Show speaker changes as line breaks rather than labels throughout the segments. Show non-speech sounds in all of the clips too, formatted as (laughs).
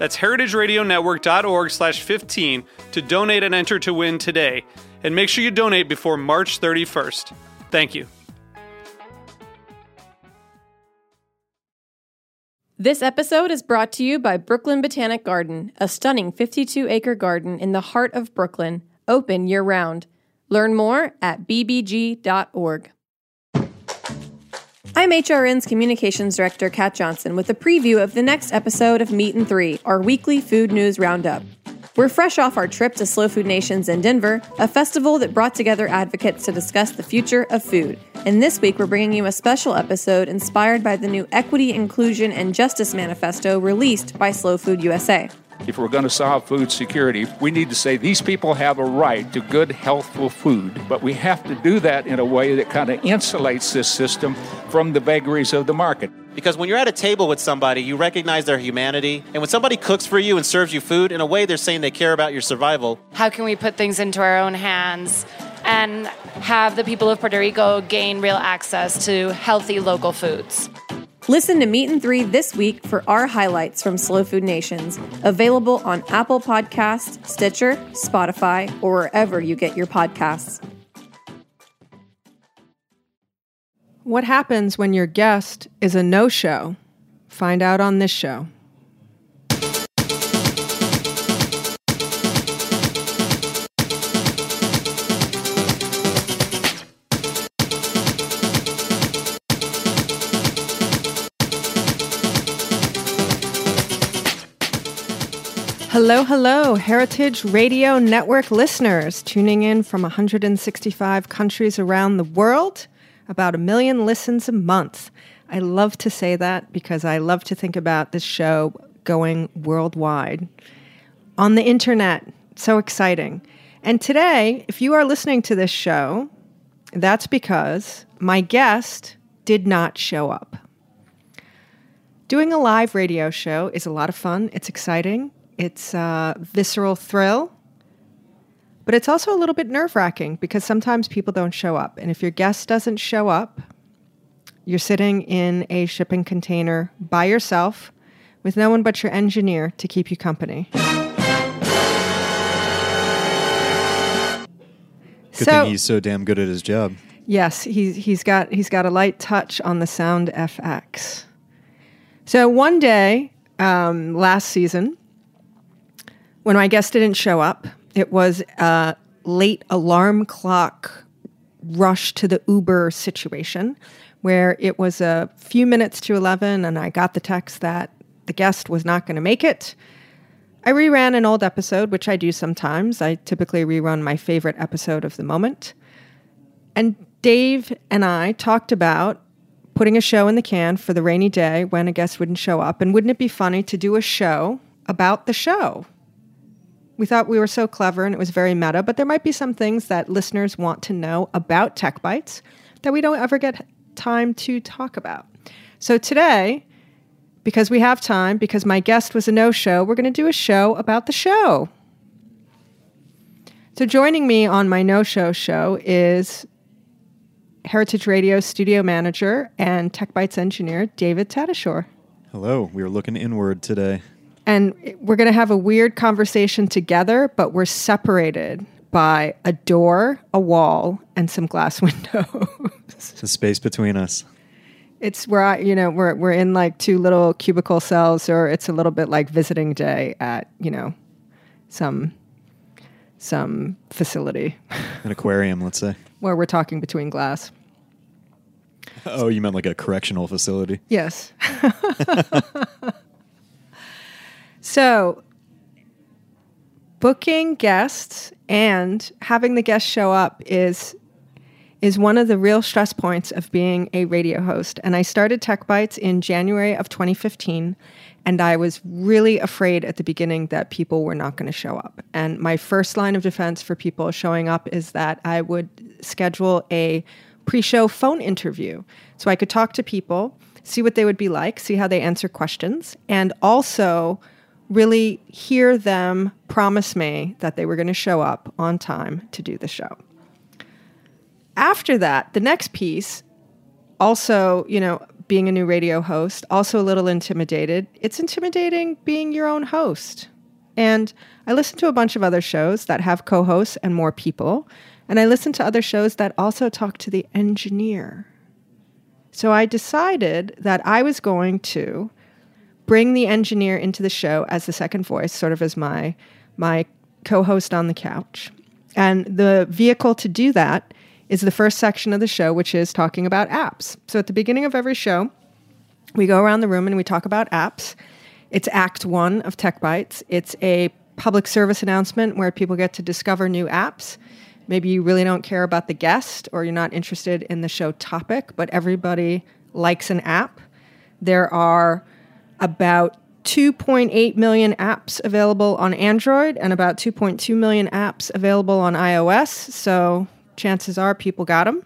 That's heritageradionetwork.org slash 15 to donate and enter to win today. And make sure you donate before March 31st. Thank you.
This episode is brought to you by Brooklyn Botanic Garden, a stunning 52 acre garden in the heart of Brooklyn, open year round. Learn more at bbg.org. I'm HRN's Communications Director, Kat Johnson, with a preview of the next episode of Meat and Three, our weekly food news roundup. We're fresh off our trip to Slow Food Nations in Denver, a festival that brought together advocates to discuss the future of food. And this week, we're bringing you a special episode inspired by the new Equity, Inclusion, and Justice Manifesto released by Slow Food USA.
If we're going to solve food security, we need to say these people have a right to good, healthful food, but we have to do that in a way that kind of insulates this system from the vagaries of the market.
Because when you're at a table with somebody, you recognize their humanity. And when somebody cooks for you and serves you food, in a way, they're saying they care about your survival.
How can we put things into our own hands and have the people of Puerto Rico gain real access to healthy local foods?
Listen to Meat and Three this week for our highlights from Slow Food Nations, available on Apple Podcasts, Stitcher, Spotify, or wherever you get your podcasts.
What happens when your guest is a no show? Find out on this show. Hello, hello, Heritage Radio Network listeners tuning in from 165 countries around the world, about a million listens a month. I love to say that because I love to think about this show going worldwide. On the internet, so exciting. And today, if you are listening to this show, that's because my guest did not show up. Doing a live radio show is a lot of fun. It's exciting. It's a visceral thrill, but it's also a little bit nerve wracking because sometimes people don't show up. And if your guest doesn't show up, you're sitting in a shipping container by yourself with no one but your engineer to keep you company.
Good
So-
thing he's so damn good at his job.
Yes, he's he's got he's got a light touch on the Sound FX. So one day um, last season, when my guest didn't show up, it was a late alarm clock rush to the Uber situation, where it was a few minutes to eleven, and I got the text that the guest was not going to make it. I reran an old episode, which I do sometimes. I typically rerun my favorite episode of the moment. And Dave and I talked about putting a show in the can for the rainy day when a guest wouldn't show up. And wouldn't it be funny to do a show about the show? We thought we were so clever and it was very meta, but there might be some things that listeners want to know about Tech Bites that we don't ever get time to talk about. So today, because we have time, because my guest was a no show, we're going to do a show about the show. So joining me on my no show show is Heritage Radio studio manager and Tech Bites engineer David Tatasciore.
Hello, we are looking inward today.
And we're going to have a weird conversation together, but we're separated by a door, a wall, and some glass (laughs) windows.
The space between us.
it's where I, you know, we're we're in like two little cubicle cells, or it's a little bit like visiting day at, you know, some some facility. (laughs)
An aquarium, let's say.
where we're talking between glass.
Oh, you meant like a correctional facility?
Yes. (laughs) so, booking guests and having the guests show up is is one of the real stress points of being a radio host. And I started Tech Bites in January of 2015, and I was really afraid at the beginning that people were not going to show up. And my first line of defense for people showing up is that I would schedule a pre show phone interview so I could talk to people, see what they would be like, see how they answer questions, and also really hear them promise me that they were going to show up on time to do the show. After that, the next piece, also, you know, being a new radio host, also a little intimidated. It's intimidating being your own host. And I listen to a bunch of other shows that have co hosts and more people. And I listen to other shows that also talk to the engineer. So I decided that I was going to bring the engineer into the show as the second voice, sort of as my my co-host on the couch. And the vehicle to do that is the first section of the show, which is talking about apps. So at the beginning of every show, we go around the room and we talk about apps. It's Act One of Tech Bites. It's a public service announcement where people get to discover new apps. Maybe you really don't care about the guest or you're not interested in the show topic, but everybody likes an app. There are about 2.8 million apps available on Android and about 2.2 million apps available on iOS. So chances are people got them.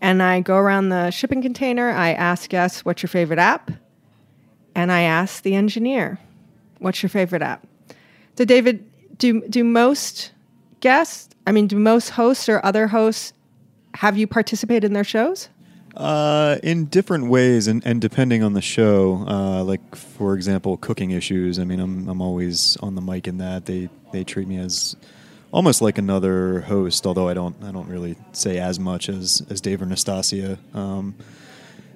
And I go around the shipping container. I ask guests, what's your favorite app? And I ask the engineer, what's your favorite app? So, David, do, do most guests, I mean, do most hosts or other hosts have you participate in their shows?
Uh, in different ways, and, and depending on the show. Uh, like for example, cooking issues. I mean, I'm I'm always on the mic in that. They they treat me as almost like another host, although I don't I don't really say as much as as Dave or Nastassia. Um,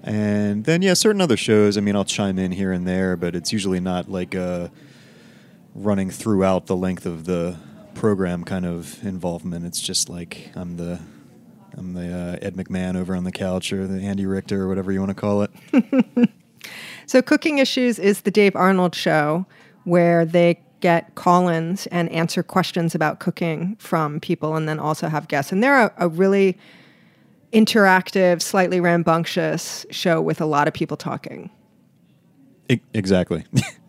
and then yeah, certain other shows. I mean, I'll chime in here and there, but it's usually not like a running throughout the length of the program kind of involvement. It's just like I'm the I'm the uh, Ed McMahon over on the couch or the Andy Richter or whatever you want to call it. (laughs)
so, Cooking Issues is the Dave Arnold show where they get call ins and answer questions about cooking from people and then also have guests. And they're a, a really interactive, slightly rambunctious show with a lot of people talking.
I- exactly.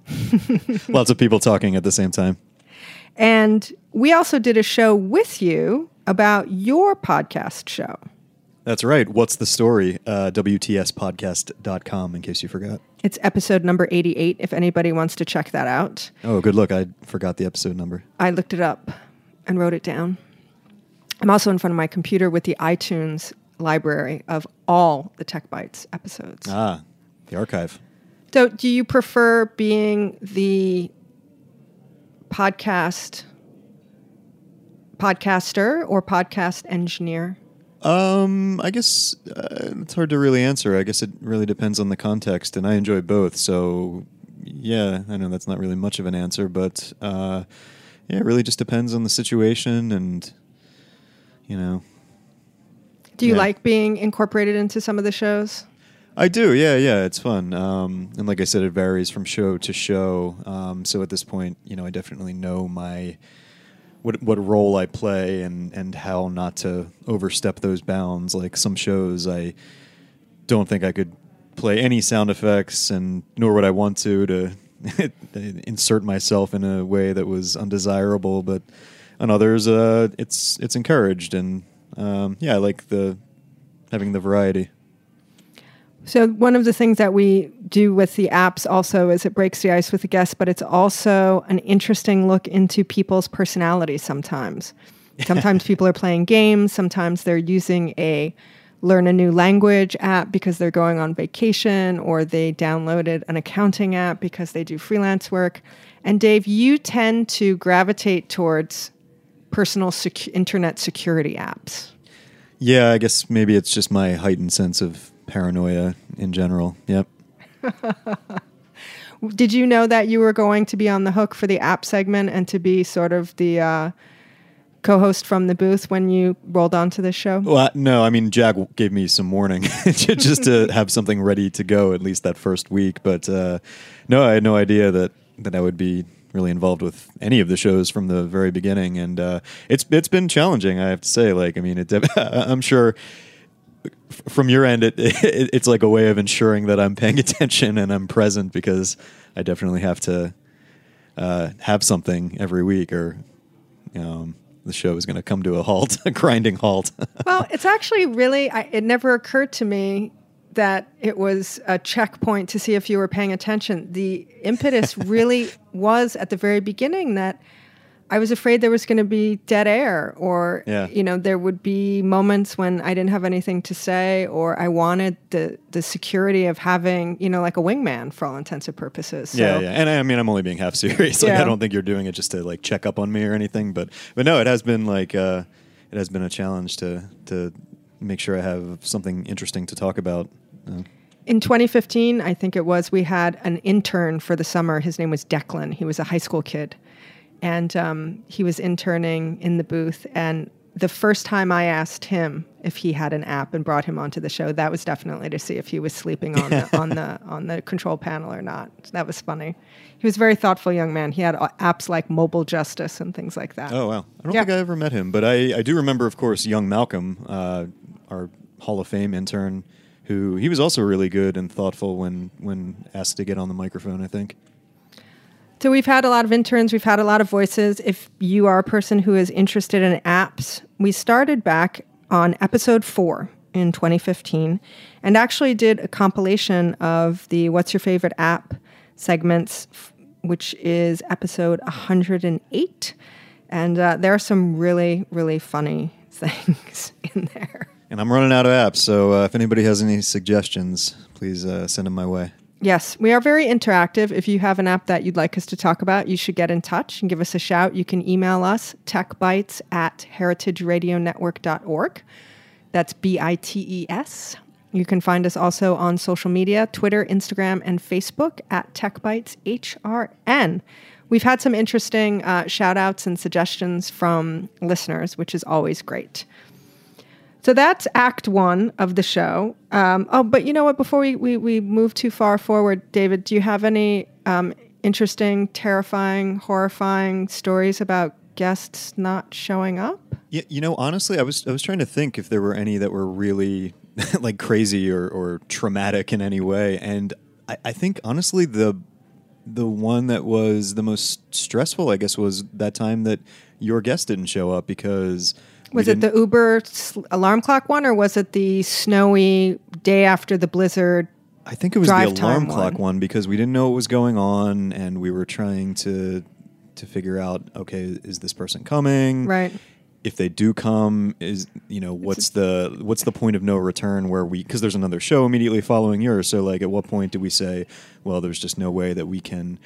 (laughs) Lots of people talking at the same time.
And we also did a show with you about your podcast show.
That's right. What's the story? Uh, WTSpodcast.com, in case you forgot.
It's episode number 88, if anybody wants to check that out.
Oh, good look. I forgot the episode number.
I looked it up and wrote it down. I'm also in front of my computer with the iTunes library of all the Tech Bites episodes.
Ah, the archive.
So, do you prefer being the podcast podcaster or podcast engineer?
Um, I guess uh, it's hard to really answer. I guess it really depends on the context, and I enjoy both. So, yeah, I know that's not really much of an answer, but uh, yeah, it really just depends on the situation, and you know.
Do you
Yeah.
like being incorporated into some of the shows?
I do, yeah, yeah. It's fun, um, and like I said, it varies from show to show. Um, so at this point, you know, I definitely know my what what role I play and and how not to overstep those bounds. Like some shows, I don't think I could play any sound effects, and nor would I want to to (laughs) insert myself in a way that was undesirable. But on others, uh, it's it's encouraged, and um, yeah, I like the having the variety.
So one of the things that we do with the apps also is it breaks the ice with the guests, but it's also an interesting look into people's personalities sometimes. (laughs) Sometimes people are playing games, sometimes they're using a learn a new language app because they're going on vacation or they downloaded an accounting app because they do freelance work. And Dave, you tend to gravitate towards personal sec- internet security apps.
Yeah, I guess maybe it's just my heightened sense of paranoia in general. Yep. (laughs)
Did you know that you were going to be on the hook for the app segment and to be sort of the uh, co-host from the booth when you rolled onto the show?
Well, no, I mean Jack gave me some warning (laughs) just to (laughs) have something ready to go at least that first week. But uh, no, I had no idea that that I would be really involved with any of the shows from the very beginning, and uh, it's it's been challenging. I have to say, like, I mean, it, I'm sure from your end, it, (laughs) it it's like a way of ensuring that I'm paying (laughs) attention and I'm present because I definitely have to uh, have something every week, or know, the show is going to come to a halt, (laughs) a grinding halt.
well, it's actually really, I, it never occurred to me that it was a checkpoint to see if you were paying attention. The impetus really was at the very beginning that I was afraid there was going to be dead air, or
Yeah.
you know, there would be moments when I didn't have anything to say, or I wanted the the security of having, you know, like a wingman for all intents and purposes. So,
yeah, yeah, and I mean, I'm only being half (laughs) serious. Like,
Yeah.
I don't think you're doing it just to like check up on me or anything. But, but no, it has been like uh, it has been a challenge to to make sure I have something interesting to talk about. Uh,
In 2015, I think it was, we had an intern for the summer. His name was Declan. He was a high school kid. And um, he was interning in the booth. And the first time I asked him if he had an app and brought him onto the show, that was definitely to see if he was sleeping on the, on the, on the control panel or not. That was funny. He was a very thoughtful young man. He had uh, apps like Mobile Justice and things like that.
oh wow, I don't
Yeah.
think I ever met him, but I I do remember, of course, young Malcolm, uh, our Hall of Fame intern, who he was also really good and thoughtful when when asked to get on the microphone. I think.
So we've had a lot of interns, we've had a lot of voices. If you are a person who is interested in apps, we started back on episode 4 in 2015 and actually did a compilation of the what's your favorite app segments which is episode 108 and uh, there are some really really funny (laughs) things in there.
And I'm running out of apps, so uh, if anybody has any suggestions, please uh, send them my way.
Yes, we are very interactive. If you have an app that you'd like us to talk about, you should get in touch and give us a shout. You can email us techbites at heritageradionetwork.org. That's B I T E S. You can find us also on social media Twitter, Instagram, and Facebook at TechBites HRN. We've had some interesting uh, shout outs and suggestions from listeners, which is always great. So that's act one of the show. Um, oh, but you know what? Before we, we, we move too far forward, David, do you have any um, interesting, terrifying, horrifying stories about guests not showing up?
Yeah, you know, honestly, I was I was trying to think if there were any that were really (laughs) like crazy or, or traumatic in any way, and I, I think honestly the the one that was the most stressful, I guess, was that time that your guest didn't show up because
Was it the Uber alarm clock one, or was it the snowy day after the blizzard?
I think it was the alarm clock
one.
one because we didn't know what was going on, and we were trying to to figure out okay, is this person coming?
Right.
if they do come is you know what's the what's the point of no return where we because there's another show immediately following yours so like at what point do we say well there's just no way that we can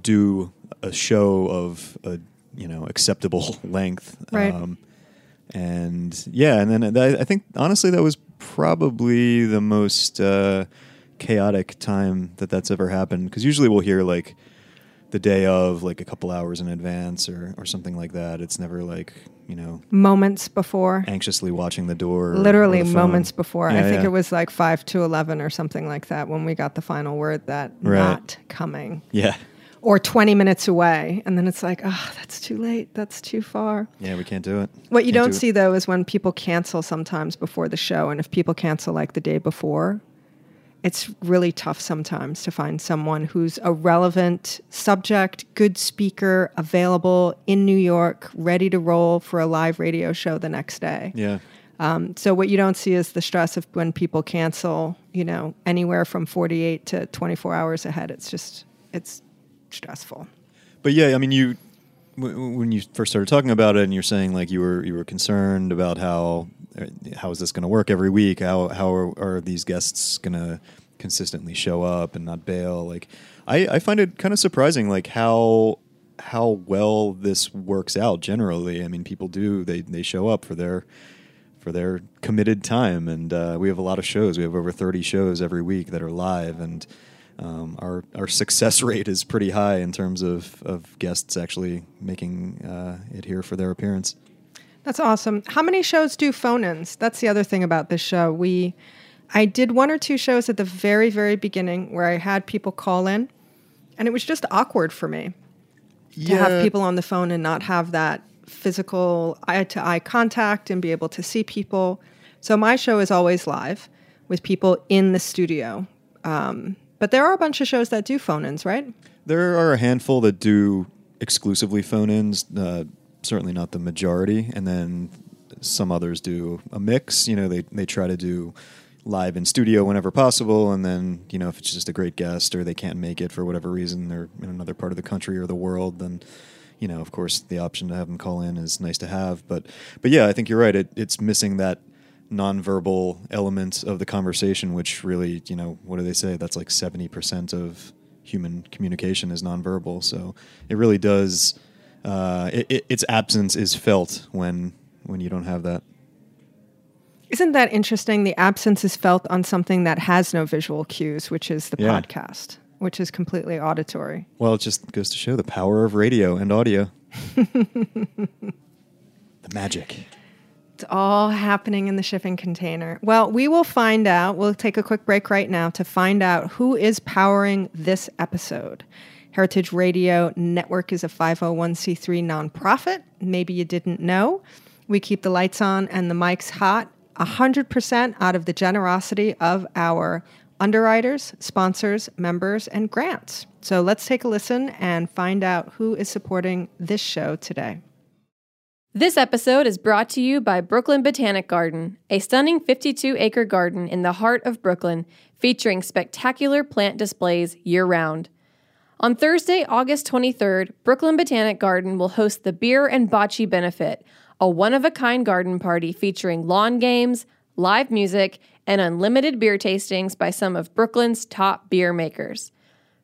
do a show of a you know acceptable (laughs) length
Right.
Um, and yeah and then i think honestly that was probably the most uh, chaotic time that that's ever happened because usually we'll hear like the day of like a couple hours in advance or, or something like that it's never like you know
Moments before.
anxiously watching the door.
Literally
the
moments before. I think
yeah.
it was like 5 to 11 or something like that when we got the final word that
Right.
not coming.
Yeah,
or 20 minutes away. And then it's like, oh, that's too late. That's too far.
yeah, we can't do it.
What you
Can't
don't
do
see, though, is when people cancel sometimes before the show. And if people cancel like the day before, it's really tough sometimes to find someone who's a relevant subject, good speaker, available in New York, ready to roll for a live radio show the next day.
Yeah, um,
So what you don't see is the stress of when people cancel, you know, anywhere from 48 to 24 hours ahead. It's just, it's stressful.
but yeah, I mean, you when you first started talking about it, and you're saying like you were you were concerned about how uh, how is this going to work every week? How how are, are these guests going to consistently show up and not bail? Like, I I find it kind of surprising, like how how well this works out generally. I mean, people do they they show up for their for their committed time, and uh, we have a lot of shows. We have over thirty shows every week that are live, and um, our our success (laughs) rate is pretty high in terms of of guests actually making uh, it here for their appearance.
That's awesome. How many shows do phone ins? That's the other thing about this show. We I did one or two shows at the very, very beginning where I had people call in and it was just awkward for me to have people on the phone and not have that physical eye to eye contact and be able to see people. So my show is always live with people in the studio. Um, but there are a bunch of shows that do phone ins, right?
There are a handful that do exclusively phone ins, uh, certainly not the majority. And then some others do a mix. You know, they, they try to do live in studio whenever possible. And then, you know, if it's just a great guest or they can't make it for whatever reason, they're in another part of the country or the world, then, you know, of course, the option to have them call in is nice to have. But, but yeah, I think you're right. It, it's missing that nonverbal elements of the conversation, which really, you know, what do they say? That's like 70% of human communication is nonverbal. So it really does, uh, it, it, its absence is felt when, when you don't have that.
Isn't that interesting? The absence is felt on something that has no visual cues, which is the
Yeah.
podcast, which is completely auditory.
Well, it just goes to show the power of radio and audio. (laughs) the magic.
It's all happening in the shipping container. Well, we will find out. We'll take a quick break right now to find out who is powering this episode. Heritage Radio Network is a 501c3 nonprofit. Maybe you didn't know. We keep the lights on and the mics hot 100% out of the generosity of our underwriters, sponsors, members, and grants. So let's take a listen and find out who is supporting this show today.
This episode is brought to you by Brooklyn Botanic Garden, a stunning 52 acre garden in the heart of Brooklyn featuring spectacular plant displays year round. On Thursday, August 23rd, Brooklyn Botanic Garden will host the Beer and Bocce Benefit, a one of a kind garden party featuring lawn games, live music, and unlimited beer tastings by some of Brooklyn's top beer makers.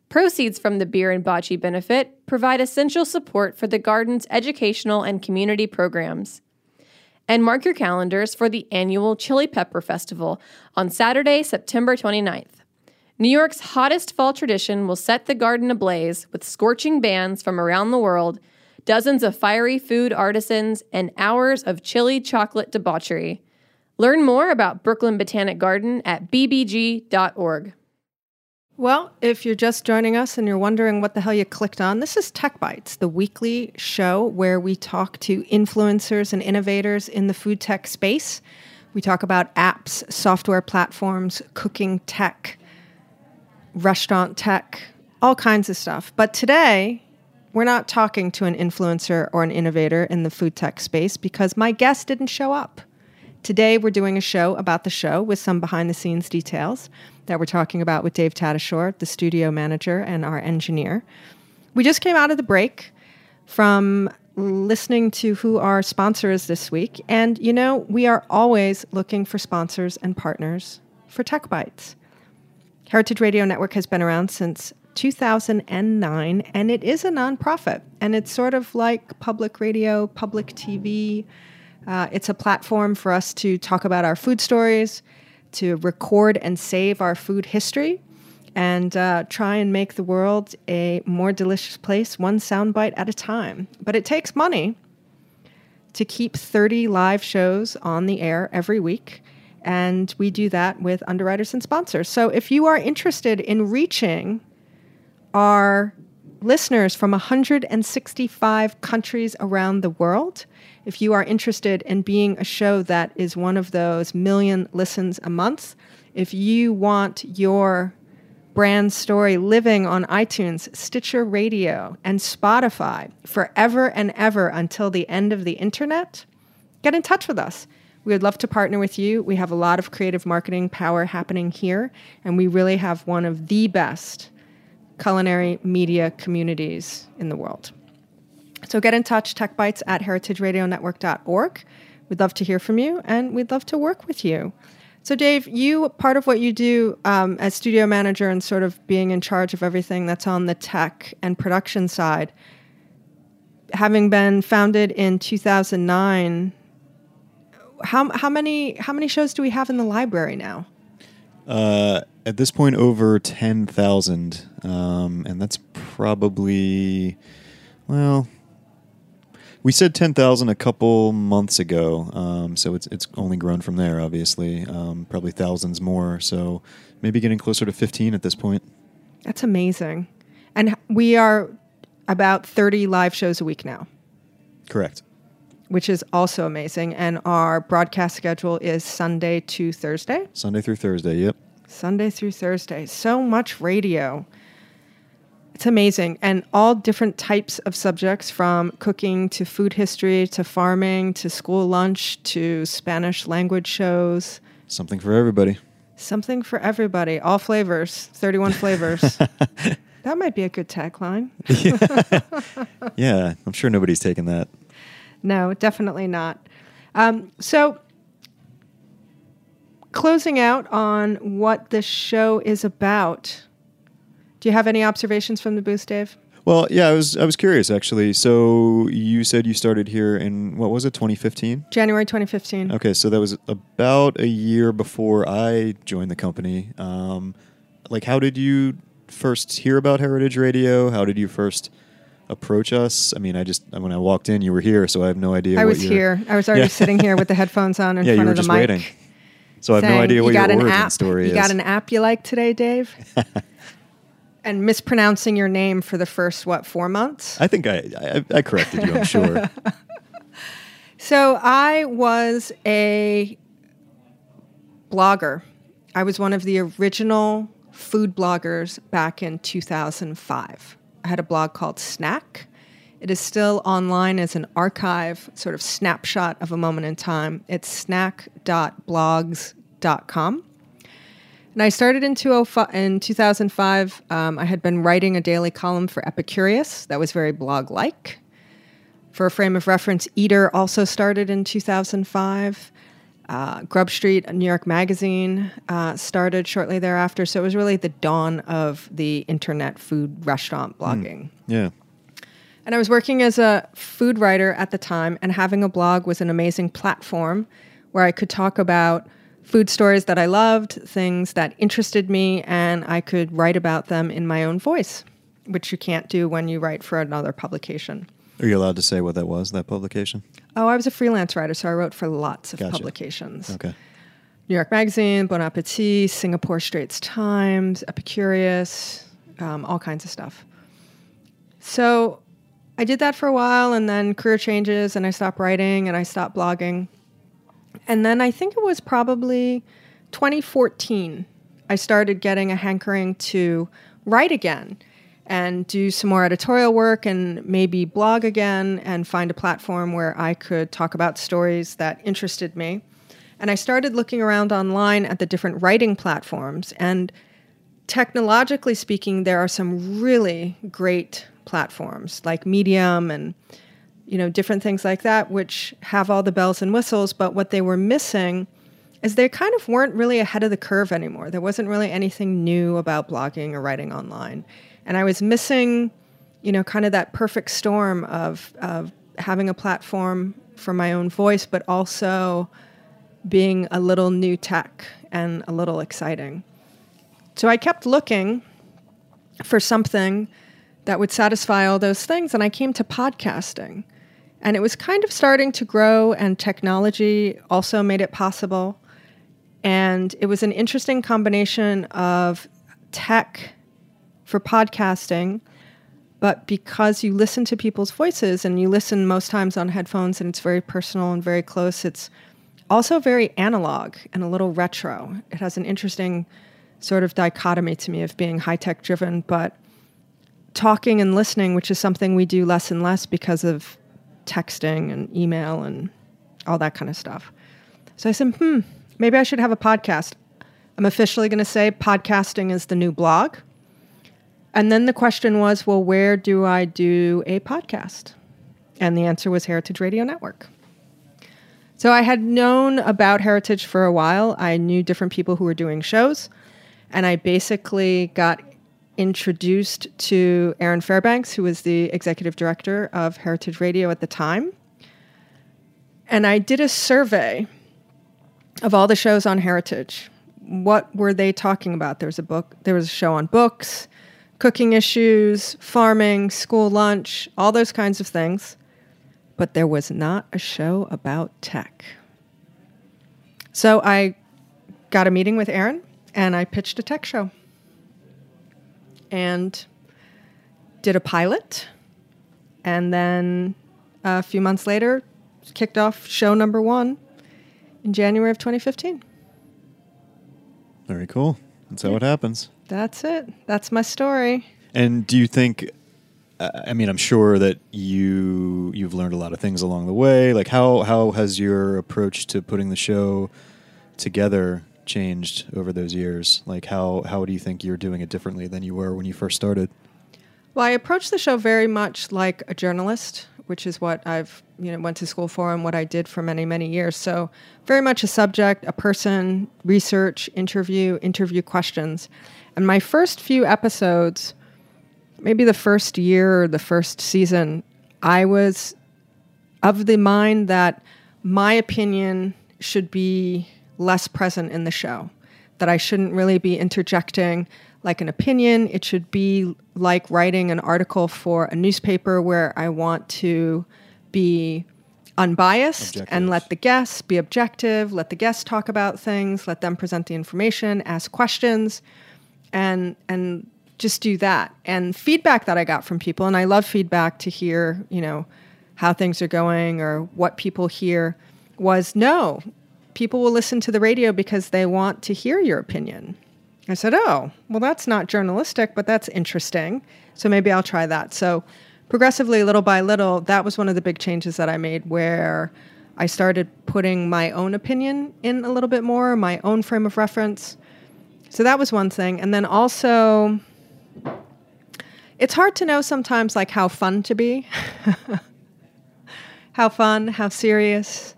Proceeds from the Beer and Bocce benefit provide essential support for the garden's educational and community programs. And mark your calendars for the annual Chili Pepper Festival on Saturday, September 29th. New York's hottest fall tradition will set the garden ablaze with scorching bands from around the world, dozens of fiery food artisans, and hours of chili chocolate debauchery. Learn more about Brooklyn Botanic Garden at bbg.org.
Well, if you're just joining us and you're wondering what the hell you clicked on, this is Tech Bites, the weekly show where we talk to influencers and innovators in the food tech space. We talk about apps, software platforms, cooking tech, restaurant tech, all kinds of stuff. But today, we're not talking to an influencer or an innovator in the food tech space because my guest didn't show up. Today, we're doing a show about the show with some behind the scenes details that we're talking about with Dave Tatasciore, the studio manager and our engineer. We just came out of the break from listening to who our sponsor is this week. And, you know, we are always looking for sponsors and partners for Tech Bites. Heritage Radio Network has been around since 2009, and it is a nonprofit. And it's sort of like public radio, public TV. Uh, it's a platform for us to talk about our food stories, to record and save our food history, and uh, try and make the world a more delicious place, one soundbite at a time. But it takes money to keep 30 live shows on the air every week. And we do that with underwriters and sponsors. So if you are interested in reaching our listeners from 165 countries around the world, if you are interested in being a show that is one of those million listens a month, if you want your brand story living on iTunes, Stitcher Radio, and Spotify forever and ever until the end of the internet, get in touch with us. We would love to partner with you. We have a lot of creative marketing power happening here, and we really have one of the best culinary media communities in the world. So get in touch, techbites at heritageradionetwork.org. We'd love to hear from you, and we'd love to work with you. So, Dave, you part of what you do um, as studio manager and sort of being in charge of everything that's on the tech and production side, having been founded in 2009. How, how many how many shows do we have in the library now?
Uh, at this point, over 10,000. Um, and that's probably, well, We said ten thousand a couple months ago, um, so it's it's only grown from there. Obviously, um, probably thousands more. So maybe getting closer to fifteen at this point.
That's amazing. And we are about 30 live shows a week now,
Correct.
which is also amazing. And our broadcast schedule is Sunday to Thursday.
Sunday through Thursday. Yep.
Sunday through Thursday. So much radio. It's amazing. And all different types of subjects from cooking to food history to farming to school lunch to Spanish language shows.
Something for everybody.
Something for everybody. All flavors, 31 (laughs) flavors. that might be a good tagline. (laughs)
Yeah, I'm sure nobody's taken that.
No, definitely not. Um, so, closing out on what this show is about. Do you have any observations from the booth, Dave?
Well, yeah, I was I was curious actually. So you said you started here in what was it, 2015?
January 2015.
Okay, so that was about a year before I joined the company. Um, like, how did you first hear about Heritage Radio? How did you first approach us? I mean, I just when I walked in, you were here, so I have no idea.
I was
your-
here. I was already
Yeah.
sitting here with the (laughs) headphones on in
yeah, you
front
were
of the
just
mic.
waiting. So I have no idea what
you
your
got an
origin
app.
story
you
is.
got an app you like today, Dave? (laughs) and mispronouncing your name for the first what four months?
I think I, I I corrected you. I'm sure. (laughs)
So I was a blogger. I was one of the original food bloggers back in 2005. I had a blog called Snack. It is still online as an archive, sort of snapshot of a moment in time. It's snack.blogs.com. And I started in, 205 in 2005. Um, I had been writing a daily column for Epicurious that was very blog like. For a frame of reference, Eater also started in 2005. Uh, Grub Street, New York Magazine, uh, started shortly thereafter. So it was really the dawn of the internet food restaurant blogging.
yeah.
And I was working as a food writer at the time, and having a blog was an amazing platform where I could talk about food stories that I loved, things that interested me, and I could write about them in my own voice, which you can't do when you write for another publication.
Are you allowed to say what that was? That publication?
Oh, I was a freelance writer, so I wrote for lots of
Gotcha.
publications.
Okay.
New York Magazine, Bon Appetit, Singapore Straits Times, Epicurious, um, all kinds of stuff. So I did that for a while, and then career changes, and I stopped writing and I stopped blogging. And then I think it was probably 2014, I started getting a hankering to write again and do some more editorial work and maybe blog again and find a platform where I could talk about stories that interested me. And I started looking around online at the different writing platforms. And technologically speaking, there are some really great platforms like Medium and you know different things like that, which have all the bells and whistles. But what they were missing is they kind of weren't really ahead of the curve anymore. There wasn't really anything new about blogging or writing online, and I was missing, you know, kind of that perfect storm of of having a platform for my own voice, but also being a little new tech and a little exciting. So I kept looking for something that would satisfy all those things, and I came to podcasting. And it was kind of starting to grow, and technology also made it possible. And it was an interesting combination of tech for podcasting, but because you listen to people's voices and you listen most times on headphones and it's very personal and very close, it's also very analog and a little retro. It has an interesting sort of dichotomy to me of being high tech driven, but talking and listening, which is something we do less and less because of texting and email and all that kind of stuff. So I said, hmm, maybe I should have a podcast. I'm officially going to say podcasting is the new blog. And then the question was, well, where do I do a podcast? And the answer was Heritage Radio Network. So I had known about Heritage for a while. I knew different people who were doing shows. And I basically got introduced to Erin Fairbanks, who was the executive director of Heritage Radio at the time. And I did a survey of all the shows on Heritage. What were they talking about? There was a book, there was a show on books, cooking issues, farming, school lunch, all those kinds of things. but there was not a show about tech. So I got a meeting with Erin and I pitched a tech show and did a pilot. And then a few months later, kicked off show number one in January of 2015.
Very cool. That's how it happens.
That's it. That's my story.
And do you think? uh, I mean, I'm sure that you you've learned a lot of things along the way. Like how how has your approach to putting the show together changed over those years? Like how how do you think you're doing it differently than you were when you first started?
Well, I approach the show very much like a journalist, which is what I've you know went to school for and what I did for many many years. So very much a subject, a person, research, interview, interview questions. And my first few episodes, maybe the first year or the first season, I was of the mind that my opinion should be less present in the show, that I shouldn't really be interjecting like an opinion. It should be like writing an article for a newspaper where I want to be unbiased and let the guests be objective, let the guests talk about things, let them present the information, ask questions, and and just do that. And feedback that I got from people, and I love feedback to hear, you know, how things are going or what people hear, was no, people will listen to the radio because they want to hear your opinion. I said, oh, well, that's not journalistic, but that's interesting. So maybe I'll try that. So progressively, little by little, that was one of the big changes that I made where I started putting my own opinion in a little bit more, my own frame of reference. So that was one thing. And then also, it's hard to know sometimes like how fun to be. (laughs) how fun, how serious,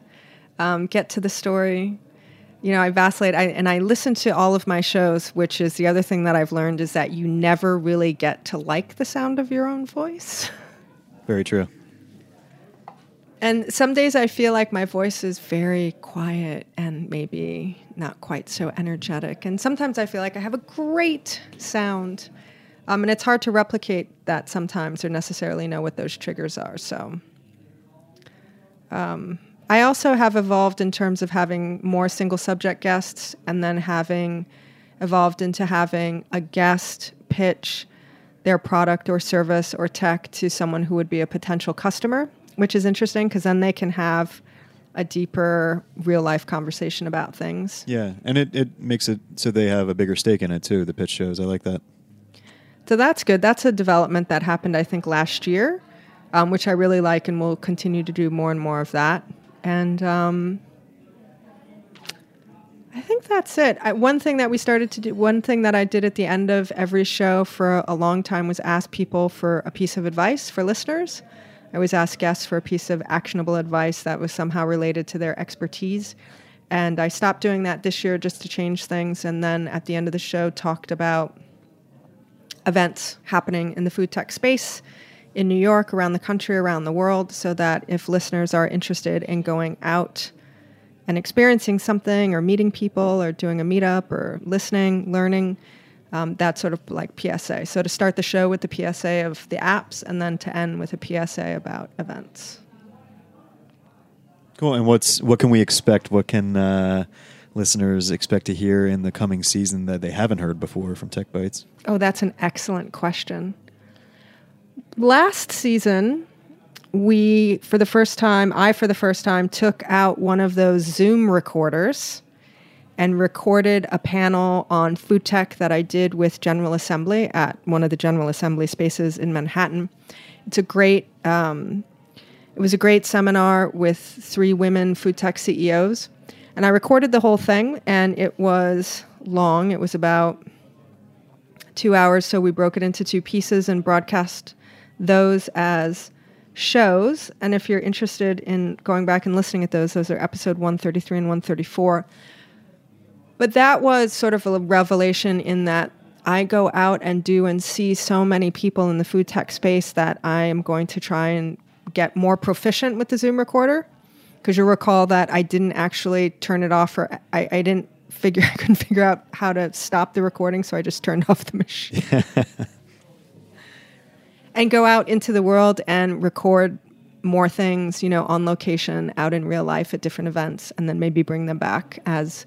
um, get to the story. You know, I vacillate I, and I listen to all of my shows, which is the other thing that I've learned is that you never really get to like the sound of your own voice.
Very true.
And some days I feel like my voice is very quiet and maybe not quite so energetic. And sometimes I feel like I have a great sound. Um, and it's hard to replicate that sometimes or necessarily know what those triggers are. So um, I also have evolved in terms of having more single subject guests and then having evolved into having a guest pitch their product or service or tech to someone who would be a potential customer, which is interesting because then they can have a deeper real life conversation about things.
Yeah, and it, it makes it so they have a bigger stake in it too. The pitch shows. I like that.
So that's good. That's a development that happened, I think, last year, um, which I really like, and we'll continue to do more and more of that. And um, I think that's it. I, one thing that we started to do, one thing that I did at the end of every show for a long time was ask people for a piece of advice for listeners. I always ask guests for a piece of actionable advice that was somehow related to their expertise. And I stopped doing that this year just to change things. And then at the end of the show, talked about events happening in the food tech space in New York, around the country, around the world, so that if listeners are interested in going out and experiencing something or meeting people or doing a meetup or listening, learning, um, that's sort of like PSA. So to start the show with the PSA of the apps and then to end with a PSA about events.
Cool. And what's what can we expect? What can uh, listeners expect to hear in the coming season that they haven't heard before from Tech Bites?
Oh, that's an excellent question. Last season, we, for the first time, I, for the first time, took out one of those Zoom recorders and recorded a panel on food tech that I did with General Assembly at one of the General Assembly spaces in Manhattan. It's a great, um, it was a great seminar with three women food tech CEOs. And I recorded the whole thing, and it was long. It was about two hours, so we broke it into two pieces and broadcast those as shows. And if you're interested in going back and listening at those, those are episode 133 and 134. But that was sort of a revelation in that I go out and do and see so many people in the food tech space that I am going to try and get more proficient with the Zoom recorder. Because you'll recall that I didn't actually turn it off, or I, I didn't figure, (laughs) I couldn't figure out how to stop the recording, so I just turned (laughs) off the machine. (laughs) and go out into the world and record more things, you know, on location, out in real life at different events, and then maybe bring them back as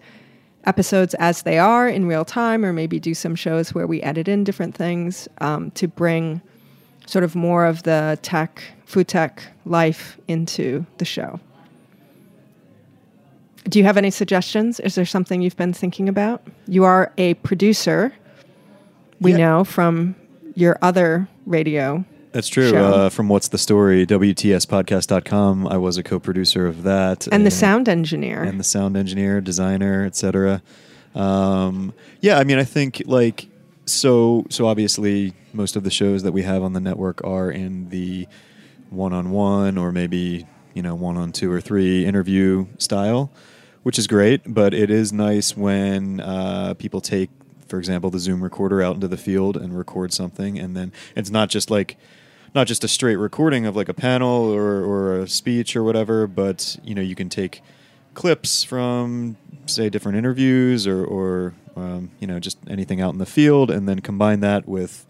episodes as they are in real time, or maybe do some shows where we edit in different things um, to bring sort of more of the tech, food tech life into the show. Do you have any suggestions? Is there something you've been thinking about? You are a producer, we
Yeah.
know from your other radio.
That's true. Uh, from What's the Story, WTSpodcast.com, I was a co producer of that.
And the sound engineer.
and the sound engineer, designer, etc. Um, yeah, I mean, I think like so. So obviously, most of the shows that we have on the network are in the one-on-one or maybe you know one-on-two or three interview style, which is great. But it is nice when uh, people take, for example, the Zoom recorder out into the field and record something, and then it's not just like not just a straight recording of like a panel or, or a speech or whatever, but you know you can take clips from say different interviews or, or um, you know just anything out in the field, and then combine that with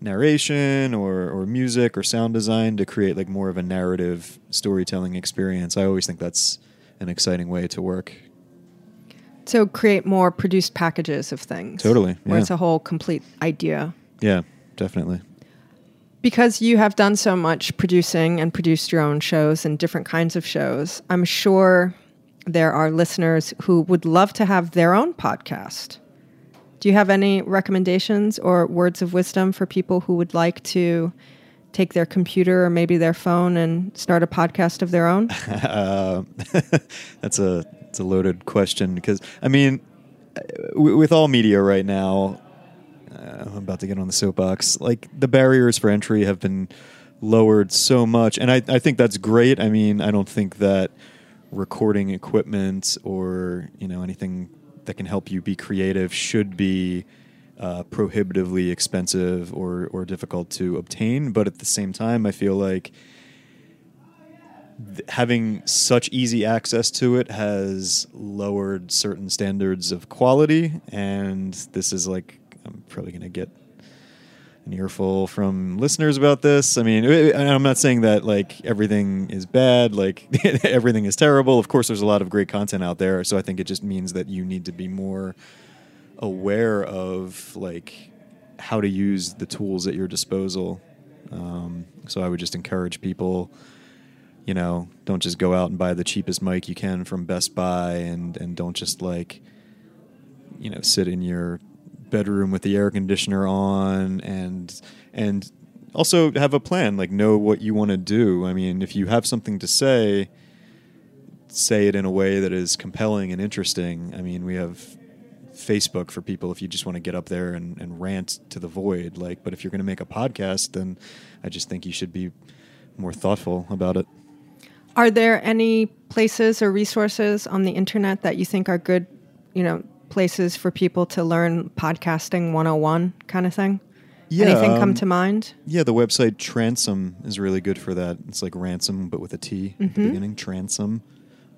narration or, or music or sound design to create like more of a narrative storytelling experience. I always think that's an exciting way to work.
So create more produced packages of things.
Totally,
Where it's a whole complete idea.
Yeah, definitely.
Because you have done so much producing and produced your own shows and different kinds of shows, I'm sure there are listeners who would love to have their own podcast. Do you have any recommendations or words of wisdom for people who would like to take their computer or maybe their phone and start a podcast of their own? (laughs)
Uh, (laughs) that's a it's a loaded question because I mean, with all media right now, uh, I'm about to get on the soapbox. Like the barriers for entry have been lowered so much, and I I think that's great. I mean, I don't think that recording equipment or you know anything that can help you be creative should be uh, prohibitively expensive or or difficult to obtain. But at the same time, I feel like th- having such easy access to it has lowered certain standards of quality and this is like i'm probably going to get an earful from listeners about this. I mean i'm not saying that like everything is bad like (laughs) everything is terrible. Of course there's a lot of great content out there so i think it just means that you need to be more aware of like how to use the tools at your disposal. Um, so i would just encourage people you know, don't just go out and buy the cheapest mic you can from Best Buy and, and don't just like, you know, sit in your bedroom with the air conditioner on and, and also have a plan, like know what you want to do. I mean, if you have something to say, say it in a way that is compelling and interesting. I mean, we have Facebook for people if you just want to get up there and, and rant to the void. Like, but if you're going to make a podcast, then I just think you should be more thoughtful about it.
Are there any places or resources on the internet that you think are good, you know, places for people to learn podcasting 101 kind of thing? Anything come
um,
to mind?
Yeah, the website Transom is really good for that. It's like ransom, but with a T at the beginning. Transom.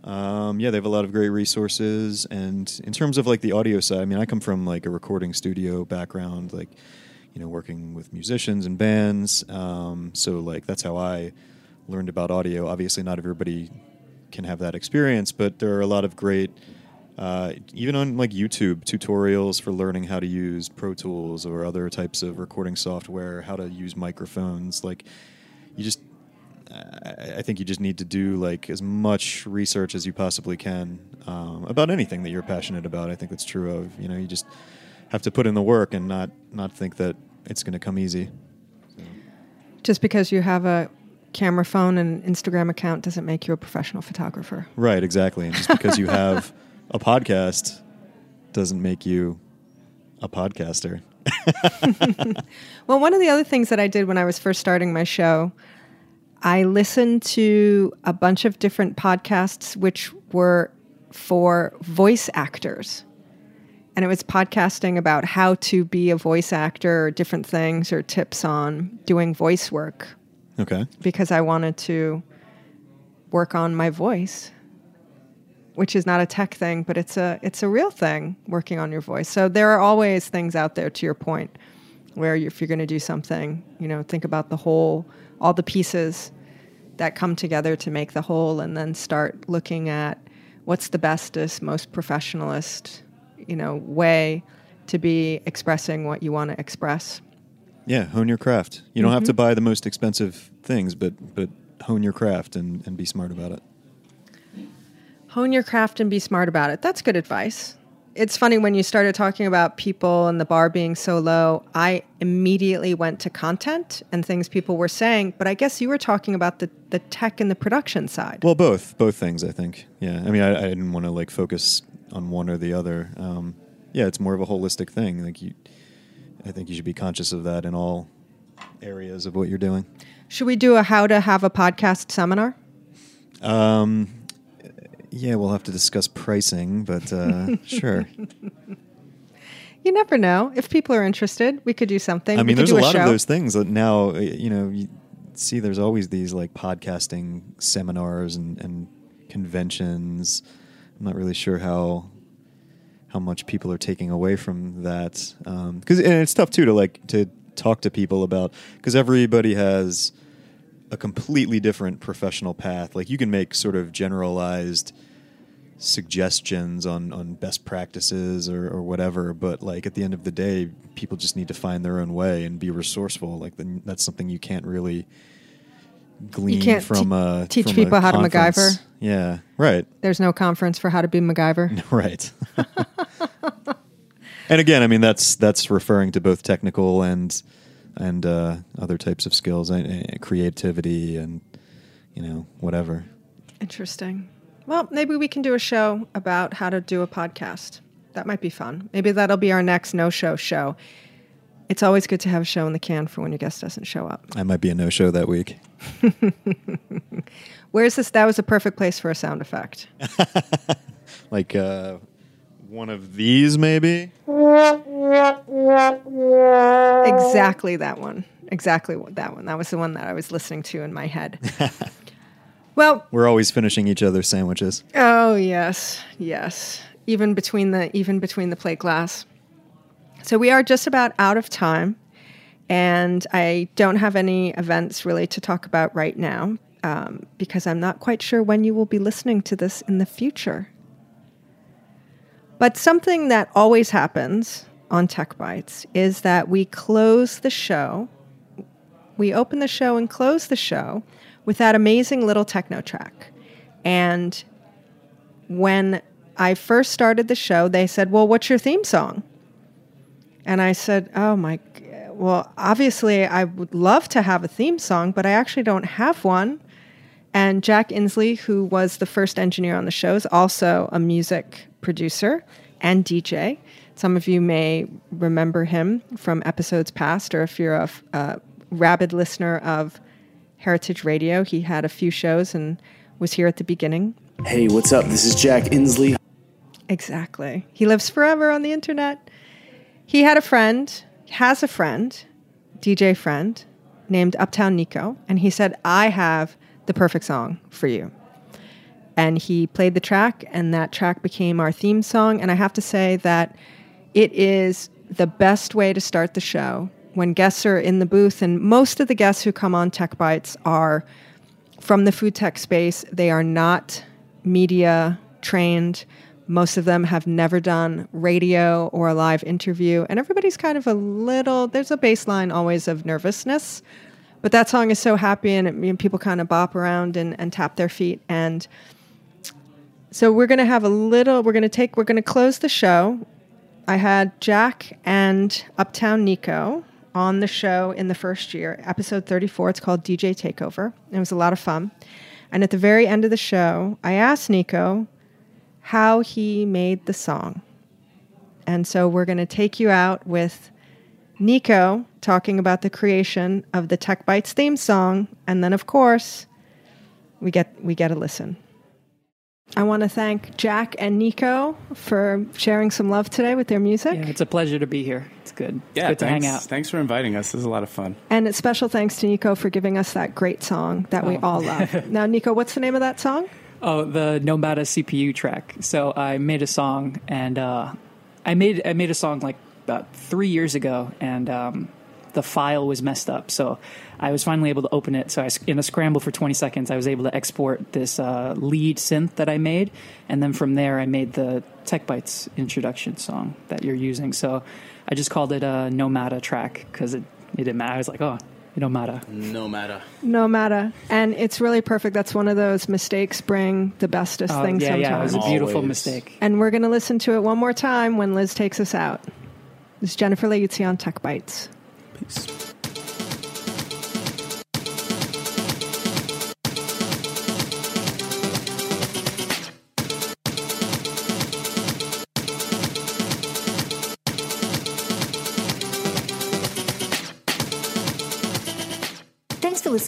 Um, yeah, they have a lot of great resources. And in terms of like the audio side, I mean, I come from like a recording studio background, like you know, working with musicians and bands. Um, so like that's how I learned about audio. Obviously, not everybody can have that experience, but there are a lot of great, uh, even on like YouTube tutorials for learning how to use Pro Tools or other types of recording software, how to use microphones. Like, you just, I think you just need to do like as much research as you possibly can um, about anything that you're passionate about. I think that's true of you know you just have to put in the work and not not think that it's going to come easy.
Just because you have a camera phone and Instagram account doesn't make you a professional photographer.
Right, exactly. And just because you (laughs) have a podcast doesn't make you a podcaster. (laughs)
Well, one of the other things that I did when I was first starting my show, I listened to a bunch of different podcasts which were for voice actors. And it was podcasting about how to be a voice actor or different things or tips on doing voice work
Okay.
because I wanted to work on my voice, which is not a tech thing, but it's a it's a real thing working on your voice. So there are always things out there to your point where if you're going to do something, you know, think about the whole all the pieces that come together to make the whole and then start looking at what's the bestest, most professionalist, you know, way to be expressing what you want to express.
Yeah, hone your craft. You don't have to buy the most expensive things, but but hone your craft and, and be smart about it.
Hone your craft and be smart about it. That's good advice. It's funny when you started talking about people and the bar being so low, I immediately went to content and things people were saying, but I guess you were talking about the, the tech and the production side.
Well, both both things, I think. Yeah, I mean, I, I didn't want to like focus on one or the other. Um, yeah, it's more of a holistic thing. Like you, I think you should be conscious of that in all areas of what you're doing.
Should we do a how to have a podcast seminar?
Um, yeah, we'll have to discuss pricing, but uh, (laughs) sure.
You never know. If people are interested, we could do something.
I mean, there's
do
a lot
show.
of those things that now, uh, you know, you see there's always these like podcasting seminars and, and conventions. I'm not really sure how how much people are taking away from that um, because and it's tough too to like to talk to people about because everybody has a completely different professional path. Like you can make sort of generalized suggestions on, on best practices or, or whatever, but like at the end of the day, people just need to find their own way and be resourceful. Like that's something you can't really glean
can't
from
te-
a
teach
from a
people how to
conference.
MacGyver.
Yeah, right,
There's no conference for how to be MacGyver. (laughs)
right. (laughs) and again, I mean that's that's referring to both technical and and uh, other types of skills, and, uh, creativity, and you know whatever.
Interesting. Well, maybe we can do a show about how to do a podcast. That might be fun. Maybe that'll be our next no show show. It's always good to have a show in the can for when your guest doesn't show up.
I might be a no show that week. (laughs)
Where's this? That was a perfect place for a sound effect. (laughs)
like uh, one of these maybe
Exactly that one. Exactly that one. That was the one that I was listening to in my head. (laughs) well,
we're always finishing each other's sandwiches
Oh yes, yes. Even between the even between the plate glass. So we are just about out of time, and I don't have any events really to talk about right now um, because I'm not quite sure when you will be listening to this in the future. But something that always happens on Tech Bites is that we close the show. We open the show and close the show with that amazing little techno track. And when I first started the show, they said, Well, what's your theme song? And I said, Oh my, well, obviously I would love to have a theme song, but I actually don't have one. And Jack Inslee, who was the first engineer on the show, is also a music producer and DJ. Some of you may remember him from episodes past, or if you're a rabid listener of Heritage Radio, he had a few shows and was here at the beginning.
Hey, what's up? This is Jack Inslee.
Exactly. He lives forever on the internet. He had a friend, has a friend, DJ friend, named Uptown Nikko, and he said, I have the perfect song for you. And he played the track, and that track became our theme song. And I have to say that it is the best way to start the show when guests are in the booth. And most of the guests who come on Tech Bites are from the food tech space. They are not media trained. Most of them have never done radio or a live interview. And everybody's kind of a little, there's a baseline always of nervousness. But that song is so happy, and, it, people kind of bop around and, and tap their feet. And so we're going to have a little, we're going to take, we're going to close the show. I had Jack and Uptown Nikko on the show in the first year, episode 34. It's called DJ Takeover. It was a lot of fun. And at the very end of the show, I asked Nikko how he made the song. And so we're going to take you out with Nikko talking about the creation of the Tech Bites theme song. And then, of course, we get, we get a listen. I want to thank Jack and Nikko for sharing some love today with their music.
Yeah, it's a pleasure to be here. It's good. It's
Yeah,
good to
thanks,
hang out.
Thanks for inviting us. This is a lot of fun.
And a special thanks to Nikko for giving us that great song that we
Oh.
all love. (laughs) now, Nikko, what's the name of that song?
Oh, the No Matta' CPU track. So I made a song, and uh, I made I made a song like about three years ago, and um, the file was messed up. So I was finally able to open it. So I, in a scramble for 20 seconds, I was able to export this uh, lead synth that I made, and then from there I made the Tech Bites introduction song that you're using. So I just called it a No Matta' track because it, it didn't matter. I was like, oh, it don't matter.
No matter.
No matter. And it's really perfect. That's one of those mistakes bring the bestest
Oh,
things
yeah,
sometimes.
yeah, it was a beautiful
Always.
mistake.
And we're going to listen to it one more time when Liz takes us out. This is Jennifer Leuzzi on Tech Bites.
Peace.